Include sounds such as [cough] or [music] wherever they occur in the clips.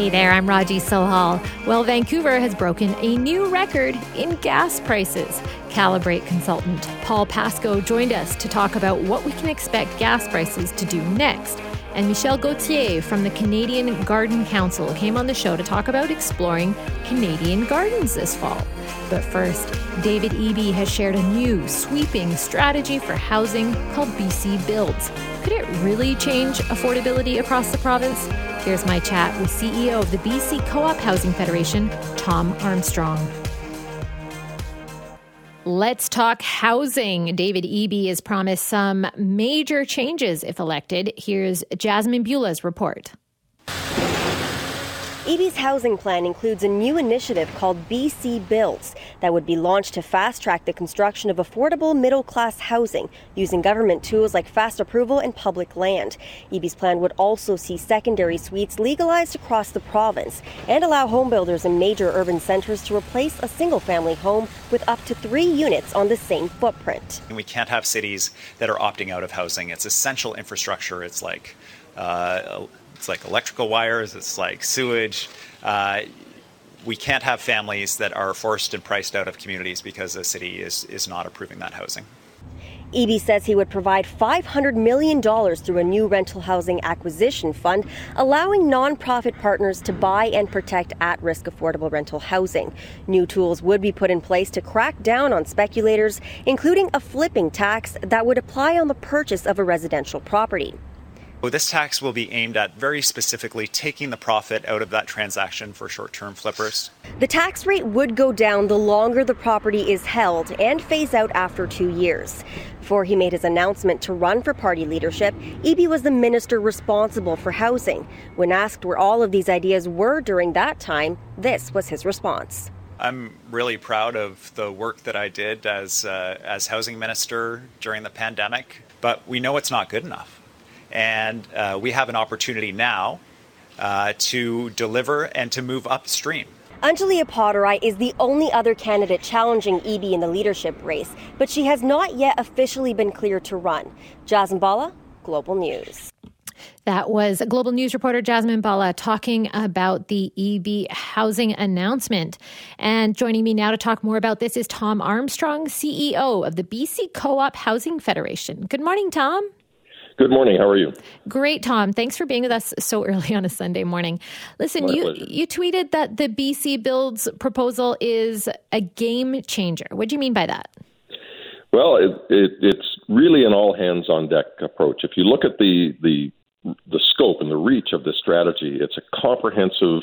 Hey there, I'm Raji Sohal. Well, Vancouver has broken a new record in gas prices. Kalibrate consultant Paul Pasco joined us to talk about what we can expect gas prices to do next. And Michel Gauthier from the Canadian Garden Council came on the show to talk about exploring Canadian gardens this fall. But first, David Eby has shared a new sweeping strategy for housing called BC Builds. Could it really change affordability across the province? Here's my chat with CEO of the BC Co op Housing Federation, Tom Armstrong. Let's talk housing. David Eby has promised some major changes if elected. Here's Jasmine Bullah's report. Eby's housing plan includes a new initiative called BC Builds that would be launched to fast track the construction of affordable middle class housing using government tools like fast approval and public land. Eby's plan would also see secondary suites legalized across the province and allow homebuilders in major urban centres to replace a single family home with up to three units on the same footprint. And we can't have cities that are opting out of housing. It's essential infrastructure. It's like uh, it's like electrical wires, it's like sewage. Uh, we can't have families that are forced and priced out of communities because the city is, is not approving that housing. Eby says he would provide $500 million through a new rental housing acquisition fund, allowing nonprofit partners to buy and protect at risk affordable rental housing. New tools would be put in place to crack down on speculators, including a flipping tax that would apply on the purchase of a residential property. Well, this tax will be aimed at very specifically taking the profit out of that transaction for short term flippers. The tax rate would go down the longer the property is held and phase out after two years. Before he made his announcement to run for party leadership, Eby was the minister responsible for housing. When asked where all of these ideas were during that time, this was his response. I'm really proud of the work that I did as, uh, as housing minister during the pandemic, but we know it's not good enough. And uh, we have an opportunity now uh, to deliver and to move upstream. Anjali Appadurai is the only other candidate challenging Eby in the leadership race, but she has not yet officially been cleared to run. Jasmine Bala, Global News. That was Global News reporter Jasmine Bala talking about the Eby housing announcement. And joining me now to talk more about this is Tom Armstrong, CEO of the BC Co op Housing Federation. Good morning, Tom. Good morning. How are you? Great, Tom. Thanks for being with us so early on a Sunday morning. Listen, My you pleasure. you tweeted that the BC Builds proposal is a game changer. What do you mean by that? Well, it, it, it's really an all hands on deck approach. If you look at the the the scope and the reach of this strategy, it's a comprehensive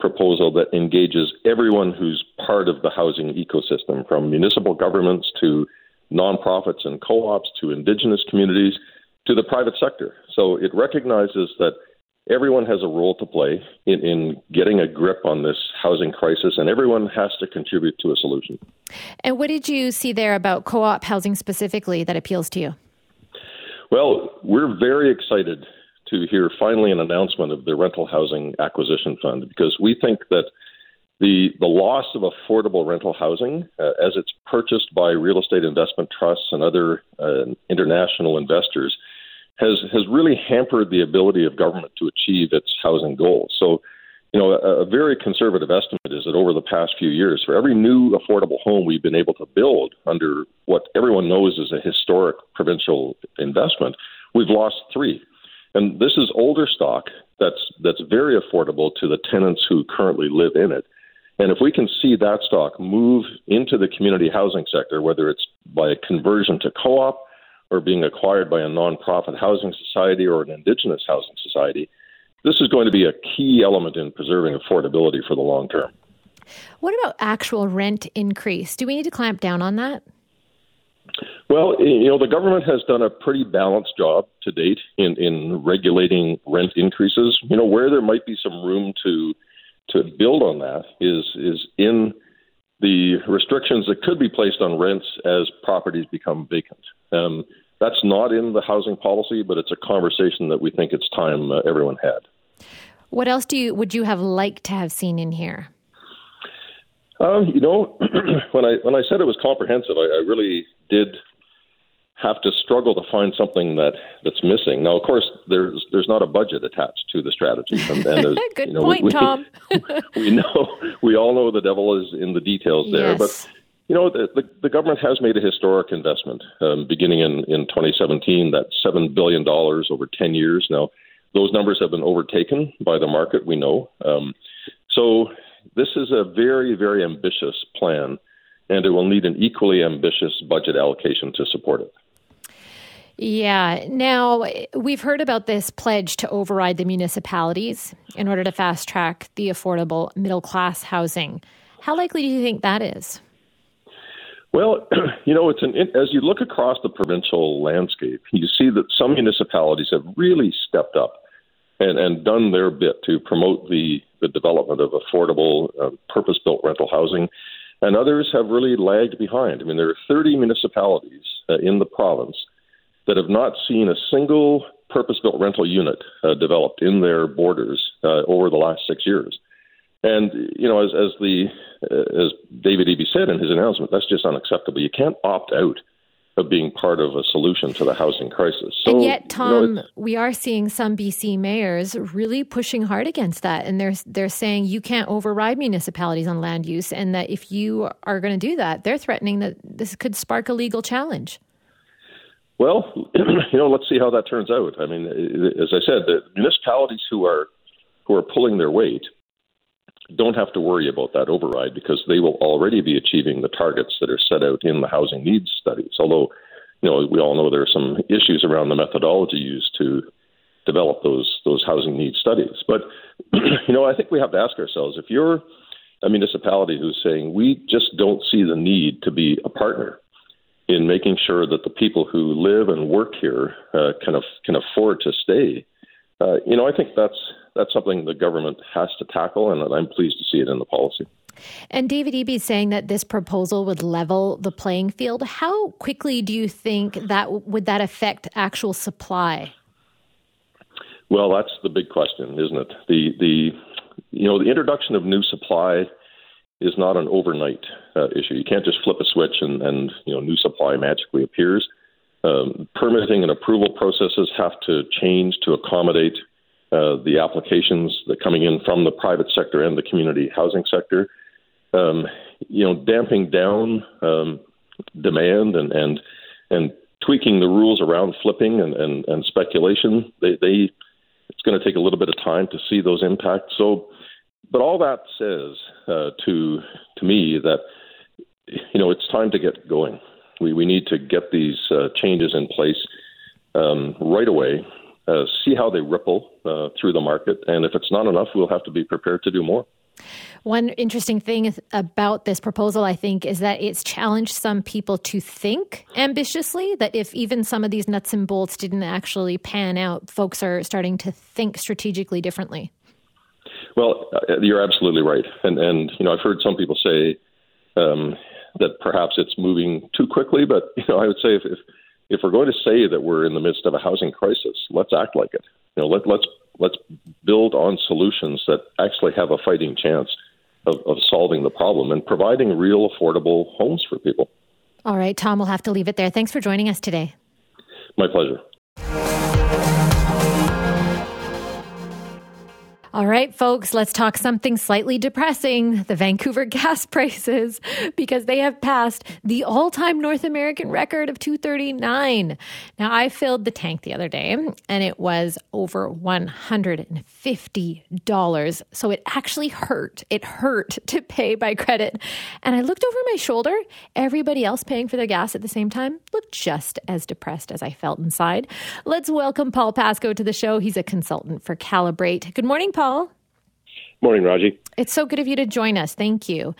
proposal that engages everyone who's part of the housing ecosystem, from municipal governments to nonprofits and co-ops to indigenous communities to the private sector. So it recognizes that everyone has a role to play in, in getting a grip on this housing crisis, and everyone has to contribute to a solution. And what did you see there about co op housing specifically that appeals to you? Well, we're very excited to hear finally an announcement of the rental housing acquisition fund because we think that the the loss of affordable rental housing uh, as it's purchased by real estate investment trusts and other uh, international investors has has really hampered the ability of government to achieve its housing goals. So, you know, a, a very conservative estimate is that over the past few years, for every new affordable home we've been able to build under what everyone knows is a historic provincial investment, we've lost three. And this is older stock that's that's very affordable to the tenants who currently live in it. And if we can see that stock move into the community housing sector, whether it's by a conversion to co-op or being acquired by a nonprofit housing society or an indigenous housing society, this is going to be a key element in preserving affordability for the long term. What about actual rent increase? Do we need to clamp down on that? Well, you know, the government has done a pretty balanced job to date in, in regulating rent increases. You know, where there might be some room to to build on that is is in the restrictions that could be placed on rents as properties become vacant. Um, that's not in the housing policy, but it's a conversation that we think it's time uh, everyone had. What else do you would you have liked to have seen in here? Um, you know, [clears throat] when I when I said it was comprehensive, I, I really did have to struggle to find something that that's missing. Now, of course, there's there's not a budget attached to the strategy. And, and [laughs] Good you know, point, we, Tom. [laughs] we know we all know the devil is in the details there, yes. but you know the, the, the government has made a historic investment um, beginning in in 2017. That seven billion dollars over 10 years. Now, those numbers have been overtaken by the market. We know. Um, so this is a very very ambitious plan, and it will need an equally ambitious budget allocation to support it. Yeah. Now, we've heard about this pledge to override the municipalities in order to fast track the affordable middle class housing. How likely do you think that is? Well, [clears throat] you know, it's an as you look across the provincial landscape, you see that some municipalities have really stepped up and, and done their bit to promote the, the development of affordable, uh, purpose built rental housing, and others have really lagged behind. I mean, there are 30 municipalities uh, in the province that have not seen a single purpose built rental unit uh, developed in their borders uh, over the last six years. And you know, as as the uh, as David Eby said in his announcement, that's just unacceptable. You can't opt out of being part of a solution to the housing crisis. So, and yet, Tom, you know, we are seeing some BC mayors really pushing hard against that, and they're they're saying you can't override municipalities on land use, and that if you are going to do that, they're threatening that this could spark a legal challenge. Well, [clears throat] you know, let's see how that turns out. I mean, as I said, the municipalities who are who are pulling their weight don't have to worry about that override because they will already be achieving the targets that are set out in the housing needs studies. Although, you know, we all know there are some issues around the methodology used to develop those those housing needs studies. But [clears throat] you know, I think we have to ask ourselves if you're a municipality who's saying we just don't see the need to be a partner in making sure that the people who live and work here uh, can af- can afford to stay. Uh, you know, I think that's that's something the government has to tackle, and I'm pleased to see it in the policy. And David Eby is saying that this proposal would level the playing field. How quickly do you think that would that affect actual supply? Well, that's the big question, isn't it? The the you know the introduction of new supply is not an overnight uh, issue. You can't just flip a switch and, and you know new supply magically appears. Um, permitting and approval processes have to change to accommodate uh, the applications that are coming in from the private sector and the community housing sector. Um, you know, damping down um, demand and and and tweaking the rules around flipping and, and, and speculation. They, they it's going to take a little bit of time to see those impacts. So but all that says uh, to to me that you know it's time to get going. We we need to get these uh, changes in place um, right away. Uh, see how they ripple uh, through the market, and if it's not enough, we'll have to be prepared to do more. One interesting thing about this proposal, I think, is that it's challenged some people to think ambitiously. That if even some of these nuts and bolts didn't actually pan out, folks are starting to think strategically differently. Well, uh, you're absolutely right, and and you know I've heard some people say um, that perhaps it's moving too quickly, but you know I would say if, if if we're going to say that we're in the midst of a housing crisis, let's act like it. You know, let let's let's build on solutions that actually have a fighting chance of, of solving the problem and providing real affordable homes for people. All right, Tom, we'll have to leave it there. Thanks for joining us today. My pleasure. All right, folks, let's talk something slightly depressing the Vancouver [laughs] gas prices, because they have passed the all time North American record of 239. Now, I filled the tank the other day and it was over $150. So it actually hurt. It hurt [laughs] to pay by credit. And I looked over my shoulder. Everybody else paying for their gas at the same time looked just as depressed as I felt inside. Let's welcome Paul Pasco to the show. He's a consultant for Kalibrate. Good morning, Paul. Morning, Raji. It's so good of you to join us. Thank you.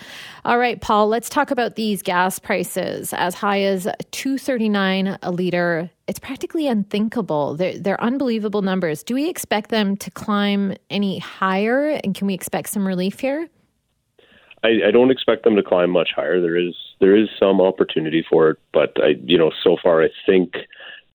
All right, Paul, let's talk about these gas prices as high as 239 a liter. It's practically unthinkable. They're, they're unbelievable numbers. Do we expect them to climb any higher and can we expect some relief here? I, I don't expect them to climb much higher. There is there is some opportunity for it, but I you know so far I think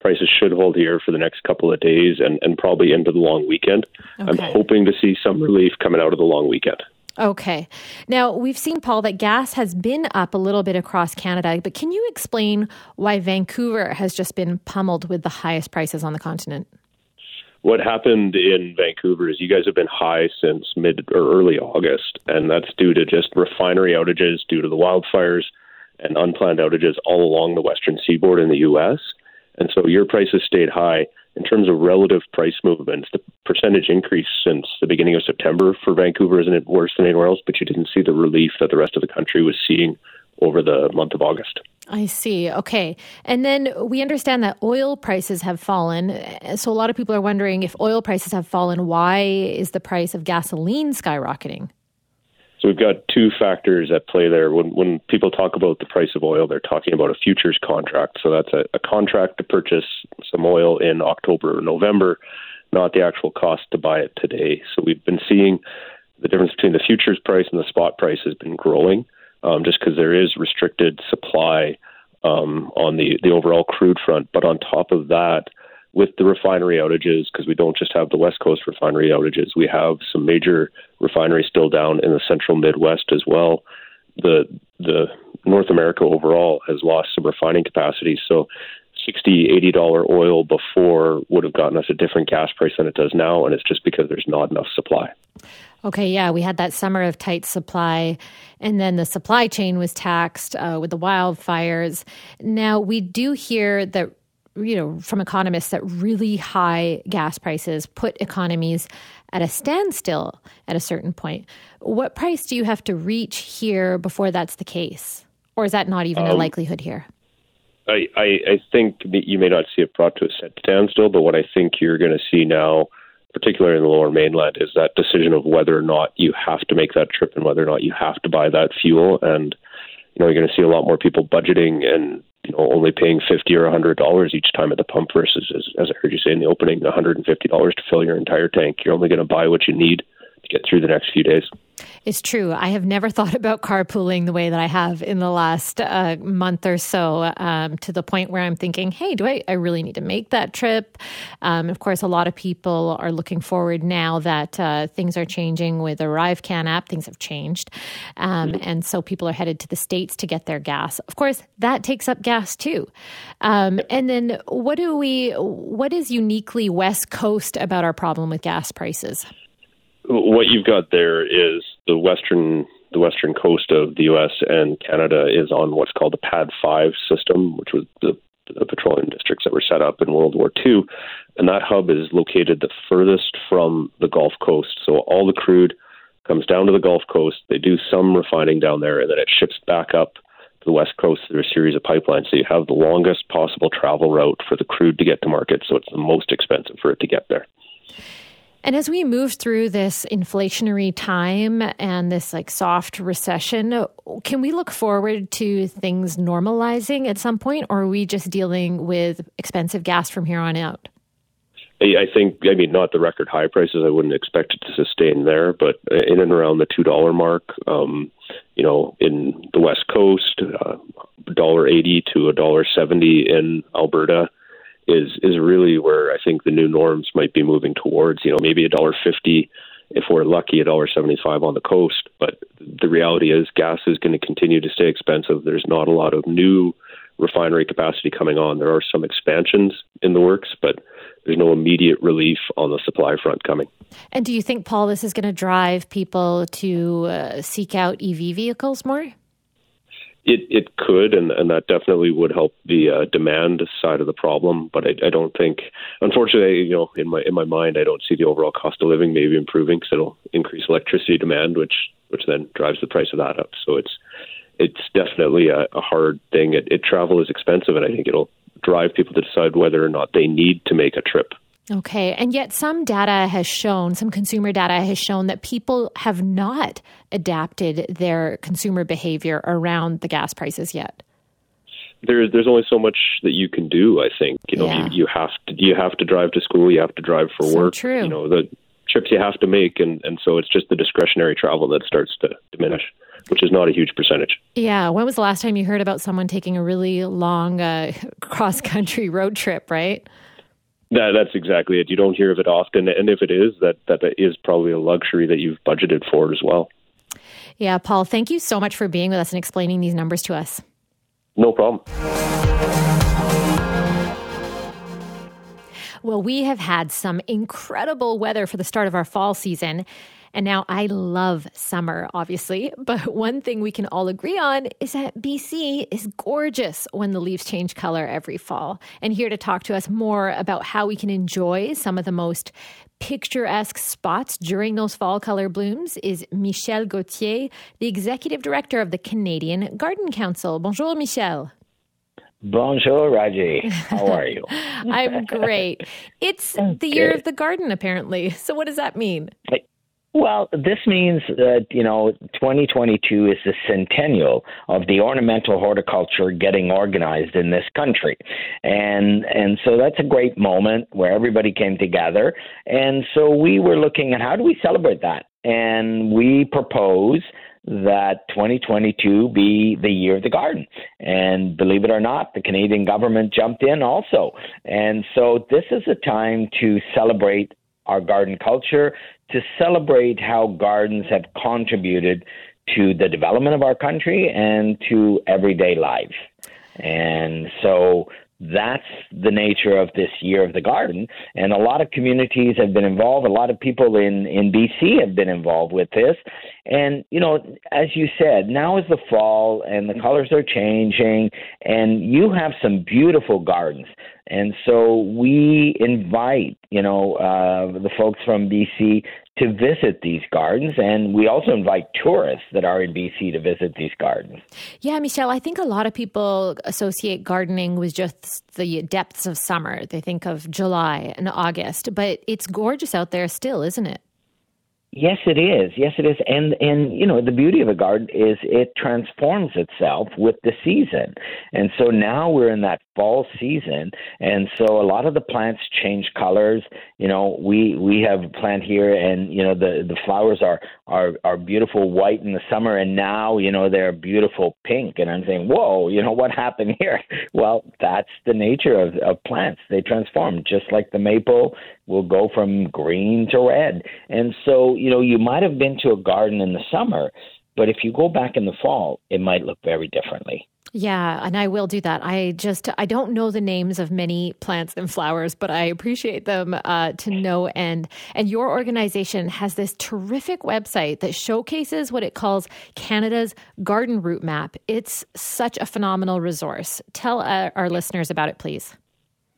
prices should hold here for the next couple of days and, and probably into the long weekend. Okay. I'm hoping to see some relief coming out of the long weekend. Okay. Now, we've seen, Paul, that gas has been up a little bit across Canada, but can you explain why Vancouver has just been pummeled with the highest prices on the continent? What happened in Vancouver is you guys have been high since mid or early August, and that's due to just refinery outages due to the wildfires and unplanned outages all along the western seaboard in the U.S. And so your prices stayed high in terms of relative price movements, the percentage increase since the beginning of September for Vancouver isn't worse than anywhere else, but you didn't see the relief that the rest of the country was seeing over the month of August. I see. Okay. And then we understand that oil prices have fallen. So a lot of people are wondering if oil prices have fallen, why is the price of gasoline skyrocketing? So we've got two factors at play there. When when people talk about the price of oil, they're talking about a futures contract. So that's a, a contract to purchase some oil in October or November, not the actual cost to buy it today. So we've been seeing the difference between the futures price and the spot price has been growing, um, just because there is restricted supply um, on the the overall crude front. But on top of that, with the refinery outages, because we don't just have the West Coast refinery outages, we have some major refineries still down in the central Midwest as well. The the North America overall has lost some refining capacity. So 60 80 dollar oil before would have gotten us a different gas price than it does now and it's just because there's not enough supply okay yeah we had that summer of tight supply and then the supply chain was taxed uh, with the wildfires now we do hear that you know, from economists that really high gas prices put economies at a standstill at a certain point. What price do you have to reach here before that's the case? Or is that not even um, a likelihood here? I, I, I think you may not see it brought to a set standstill, but what I think you're going to see now, particularly in the lower mainland, is that decision of whether or not you have to make that trip and whether or not you have to buy that fuel. And, you know, you're going to see a lot more people budgeting and you know, only paying fifty or a hundred dollars each time at the pump versus, as, as I heard you say in the opening, one hundred and fifty dollars to fill your entire tank. You're only going to buy what you need get through the next few days. It's true. I have never [laughs] thought about carpooling the way that I have in the last uh, month or so, um, to the point where I'm thinking, hey, do I, I really need to make that trip? Um, of course, a lot of people are looking forward now that uh, things are changing with the ArriveCAN app. Things have changed. Um, mm-hmm. And so people are headed to the States to get their gas. Of course, that takes up gas too. Um, and then what do we, what is uniquely West Coast about our problem with gas prices? What you've got there is the western the western coast of the U.S. and Canada is on what's called the PADD Five system, which was the, the petroleum districts that were set up in World War II, and that hub is located the furthest from the Gulf Coast. So all the crude comes down to the Gulf Coast. They do some refining down there, and then it ships back up to the West Coast through a series of pipelines. So you have the longest possible travel route for the crude to get to market. So it's the most expensive for it to get there. And as we move through this inflationary time and this like soft recession, can we look forward to things normalizing at some point, or are we just dealing with expensive gas from here on out? I think, I mean, not the record high prices. I wouldn't expect it to sustain there, but in and around the two dollar mark, um, you know, in the West Coast, uh, dollar eighty to a dollar seventy in Alberta is is really where I think the new norms might be moving towards. You know, maybe a dollar fifty if we're lucky, a dollar seventy-five on the coast. But the reality is, gas is going to continue to stay expensive. There's not a lot of new refinery capacity coming on. There are some expansions in the works, but there's no immediate relief on the supply front coming. And do you think, Paul, this is going to drive people to uh, seek out EV vehicles more? It it could, and, and that definitely would help the uh, demand side of the problem. But I, I don't think, unfortunately, you know, in my in my mind, I don't see the overall cost of living maybe improving because it'll increase electricity demand, which which then drives the price of that up. So it's it's definitely a, a hard thing. It, it travel is expensive, and I think it'll drive people to decide whether or not they need to make a trip Okay. And yet, some data has shown, some consumer data has shown that people have not adapted their consumer behavior around the gas prices yet. There's there's only so much that you can do. I think you know yeah. you, you have to you have to drive to school. You have to drive for so work. True. You know the trips you have to make, and and so it's just the discretionary travel that starts to diminish which is not a huge percentage. Yeah. When was the last time you heard about someone taking a really long uh, [laughs] cross country road trip, right? That, that's exactly it. You don't hear of it often, and if it is, that that is probably a luxury that you've budgeted for as well. Yeah, Paul, thank you so much for being with us and explaining these numbers to us. No problem. Well, we have had some incredible weather for the start of our fall season. And now I love summer, obviously, [laughs] but one thing we can all agree on is that BC is gorgeous when the leaves change color every fall. And here to talk to us more about how we can enjoy some of the most picturesque spots during those fall color blooms is Michel Gauthier, the executive director of the Canadian Garden Council. Bonjour, Michel. Bonjour, Raji. How are you? [laughs] I'm great. It's [laughs] the year of the garden, apparently. So, what does that mean? Well, this means that, you know, 2022 is the centennial of the ornamental horticulture getting organized in this country. And and so that's a great moment where everybody came together. And so we were looking at how do we celebrate that? And we propose that 2022 be the year of the garden. And believe it or not, the Canadian government jumped in also. And so this is a time to celebrate our garden culture, to celebrate how gardens have contributed to the development of our country and to everyday life. And so that's the nature of this year of the garden. And a lot of communities have been involved. A lot of people in, in BC have been involved with this. And, you know, as you said, now is the fall and the colors are changing, and you have some beautiful gardens. And so we invite, you know, uh, the folks from BC to visit these gardens. And we also invite tourists that are in BC to visit these gardens. Yeah, Michel, I think a lot of people associate gardening with just the depths of summer. They think of July and August, but it's gorgeous out there still, isn't it? Yes, it is. Yes, it is. And and you know the beauty of a garden is it transforms itself with the season. And so now we're in that fall season, and so a lot of the plants change colors. You know, we we have a plant here, and you know the the flowers are are are beautiful white in the summer, and now you know they're beautiful pink. And I'm saying, whoa, you know what happened here? [laughs] Well, that's the nature of of plants. They transform, just like the maple will go from green to red. And so you know, you might have been to a garden in the summer, but if you go back in the fall, it might look very differently. Yeah, and I will do that. I just I don't know the names of many plants and flowers, but I appreciate them uh, to no end. And your organization has this terrific website that showcases what it calls Canada's garden route map. It's such a phenomenal resource. Tell uh, our listeners about it, please.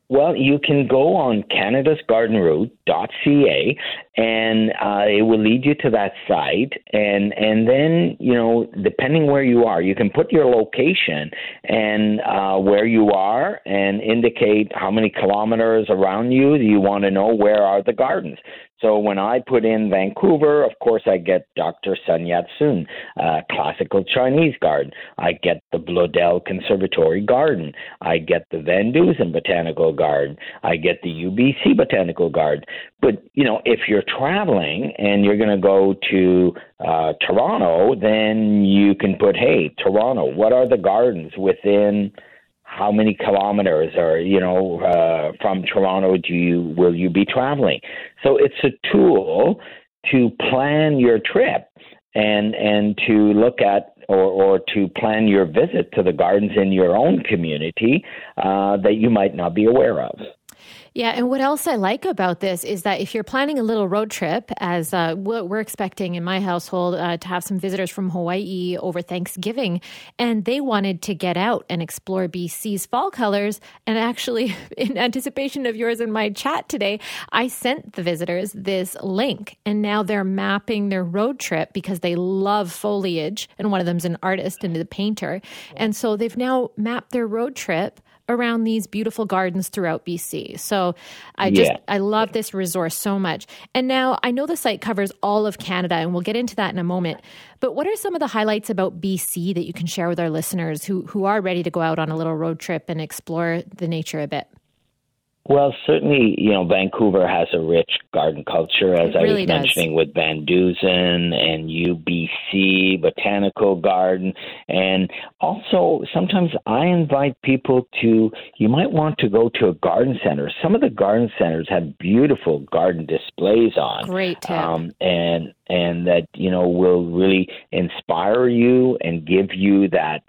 Well, you can go on canadasgardenroute.ca and uh, it will lead you to that site. And, and then, you know, depending where you are, you can put your location and uh, where you are and indicate how many kilometers around you you want to know where are the gardens. So when I put in Vancouver, of course, I get Dr. Sun Yat Sen, uh, classical Chinese garden. I get the Bloedel Conservatory Garden. I get the VanDusen Botanical Garden. I get the UBC Botanical Garden. But, you know, if you're traveling and you're going to go to uh, Toronto, then you can put, hey, Toronto, what are the gardens within – how many kilometers or you know uh, from Toronto do you will you be traveling? So it's a tool to plan your trip and and to look at or, or to plan your visit to the gardens in your own community uh, that you might not be aware of. Yeah, and what else I like about this is that if you're planning a little road trip, as uh, we're expecting in my household uh, to have some visitors from Hawaii over Thanksgiving, and they wanted to get out and explore BC's fall colors, and actually, [laughs] in anticipation of yours and my chat today, I sent the visitors this link, and now they're mapping their road trip because they love foliage, and one of them's an artist and a painter, and so they've now mapped their road trip around these beautiful gardens throughout BC. So I just yeah. I love this resource so much. And now I know the site covers all of Canada and we'll get into that in a moment. But what are some of the highlights about BC that you can share with our listeners who who are ready to go out on a little road trip and explore the nature a bit? Well, certainly, you know, Vancouver has a rich garden culture, as It I was does. mentioning with VanDusen and UBC Botanical Garden. And also, sometimes I invite people to, you might want to go to a garden center. Some of the garden centers have beautiful garden displays on. Great tip. Um, and and that you know will really inspire you and give you that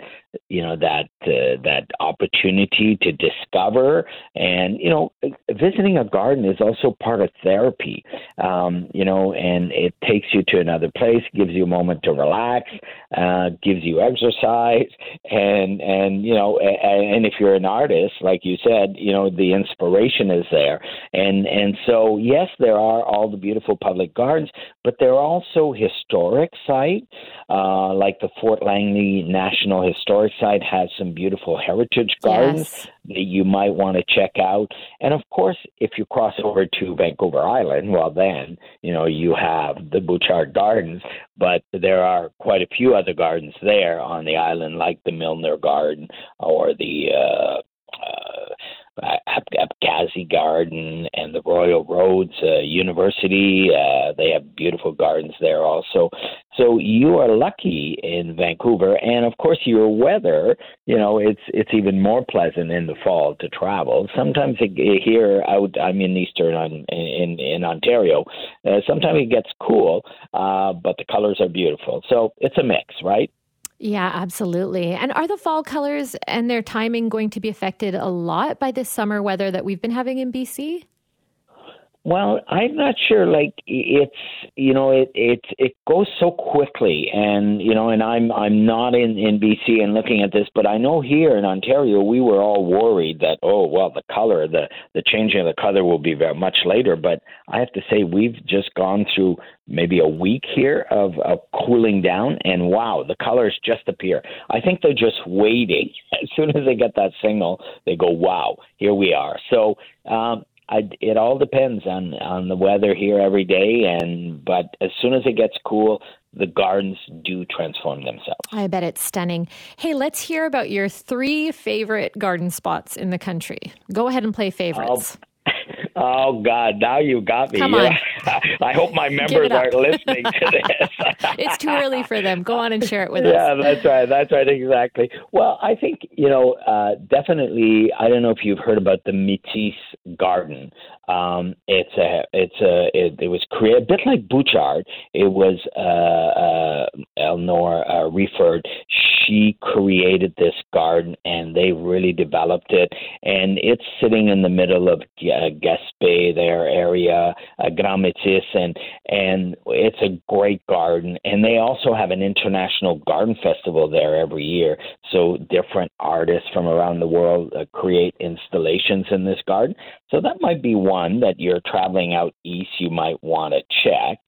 you know that uh, that opportunity to discover. And you know visiting a garden is also part of therapy um, you know and it takes you to another place gives you a moment to relax uh, gives you exercise. And and you know and, and if you're an artist like you said you know the inspiration is there. And and so yes there are all the beautiful public gardens but there are also historic sites uh, like the Fort Langley National Historic Site has some beautiful heritage gardens yes. that you might want to check out. And of course, if you cross over to Vancouver Island, well, then, you know, you have the Butchart Gardens, but there are quite a few other gardens there on the island, like the Milner Garden or the uh, uh, Ab- Abkhazi Garden and the Royal Roads uh, University. Uh, they have beautiful gardens there also. So you are lucky in Vancouver, and of course your weather. You know, it's it's even more pleasant in the fall to travel. Sometimes it, here out, I'm in eastern on, in in Ontario. Uh, sometimes it gets cool, uh, but the colors are beautiful. So it's a mix, right? Yeah, absolutely. And are the fall colors and their timing going to be affected a lot by this summer weather that we've been having in BC? Well, I'm not sure. Like it's you know it it it goes so quickly, and you know, and I'm I'm not in in BC and looking at this, but I know here in Ontario we were all worried that oh well the color the the changing of the color will be very much later. But I have to say we've just gone through maybe a week here of, of cooling down, and wow, the colors just appear. I think they're just waiting. [laughs] As soon as they get that signal, they go wow, here we are. So. Um, I, it all depends on on the weather here every day, and but as soon as it gets cool, the gardens do transform themselves. I bet it's stunning. Hey, let's hear about your three favorite garden spots in the country. Go ahead and play favorites. Oh God! Now you got me. Come on. [laughs] I hope my members aren't listening to [laughs] this. it's too early for them. Go on and share it with yeah, us. Yeah, that's right. That's right. Exactly. Well, I think you know uh, definitely. I don't know if you've heard about the Métis Garden. Um, it's a. It's a. It, it was created a bit like Butchart. It was uh, uh, Eleanor uh, Reford. She created this garden, and they really developed it. And it's sitting in the middle of uh, Gaspé, their area, uh, and and it's a great garden. And they also have an international garden festival there every year. So different artists from around the world uh, create installations in this garden. So that might be one that you're traveling out east you might want to check.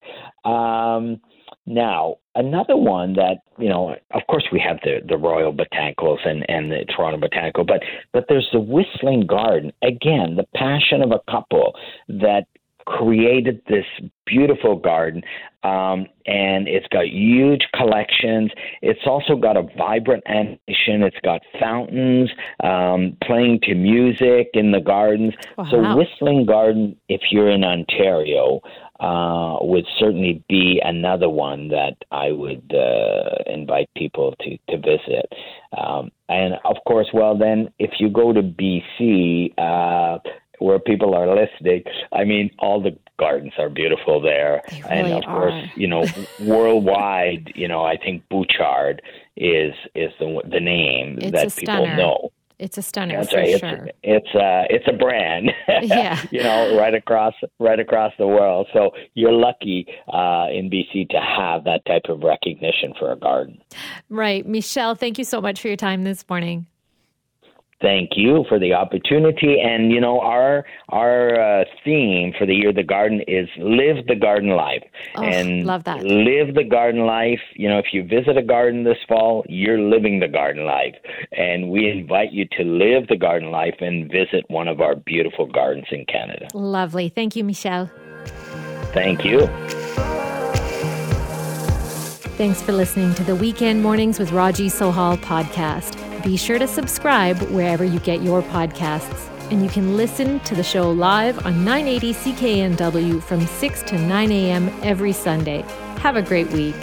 Um, now, another one that you know, of course, we have the the Royal Botanicals and and the Toronto Botanical, but but there's the Whistling Garden. Again, the passion of a couple that created this beautiful garden um, and it's got huge collections. It's also got a vibrant animation. It's got fountains um, playing to music in the gardens. So whistling garden if you're in ontario uh, would certainly be another one that I would uh, invite people to, to visit. Um, and of course, well, then, if you go to BC, uh, where people are listening, I mean, all the gardens are beautiful there. They and really of course, you know, [laughs] worldwide, you know, I think Butchart is is the the name It's that people stunner. know. It's a stunner That's right. sure. It's it's a it's a brand. [laughs] Yeah. you know, right across right across the world. So you're lucky uh, in BC to have that type of recognition for a garden. Right. Michel, thank you so much for your time this morning. Thank you for the opportunity. And you know, our our uh, theme for the year of the garden is live the garden life. Oh, and love that. live the garden life. You know, if you visit a garden this fall, you're living the garden life. And we invite you to live the garden life and visit one of our beautiful gardens in Canada. Lovely. Thank you, Michel. Thank you. Thanks for listening to the Weekend Mornings with Raji Sohal podcast. Be sure to subscribe wherever you get your podcasts. and you can listen to the show live on 980 CKNW from 6 to 9 a.m. every Sunday. Have a great week.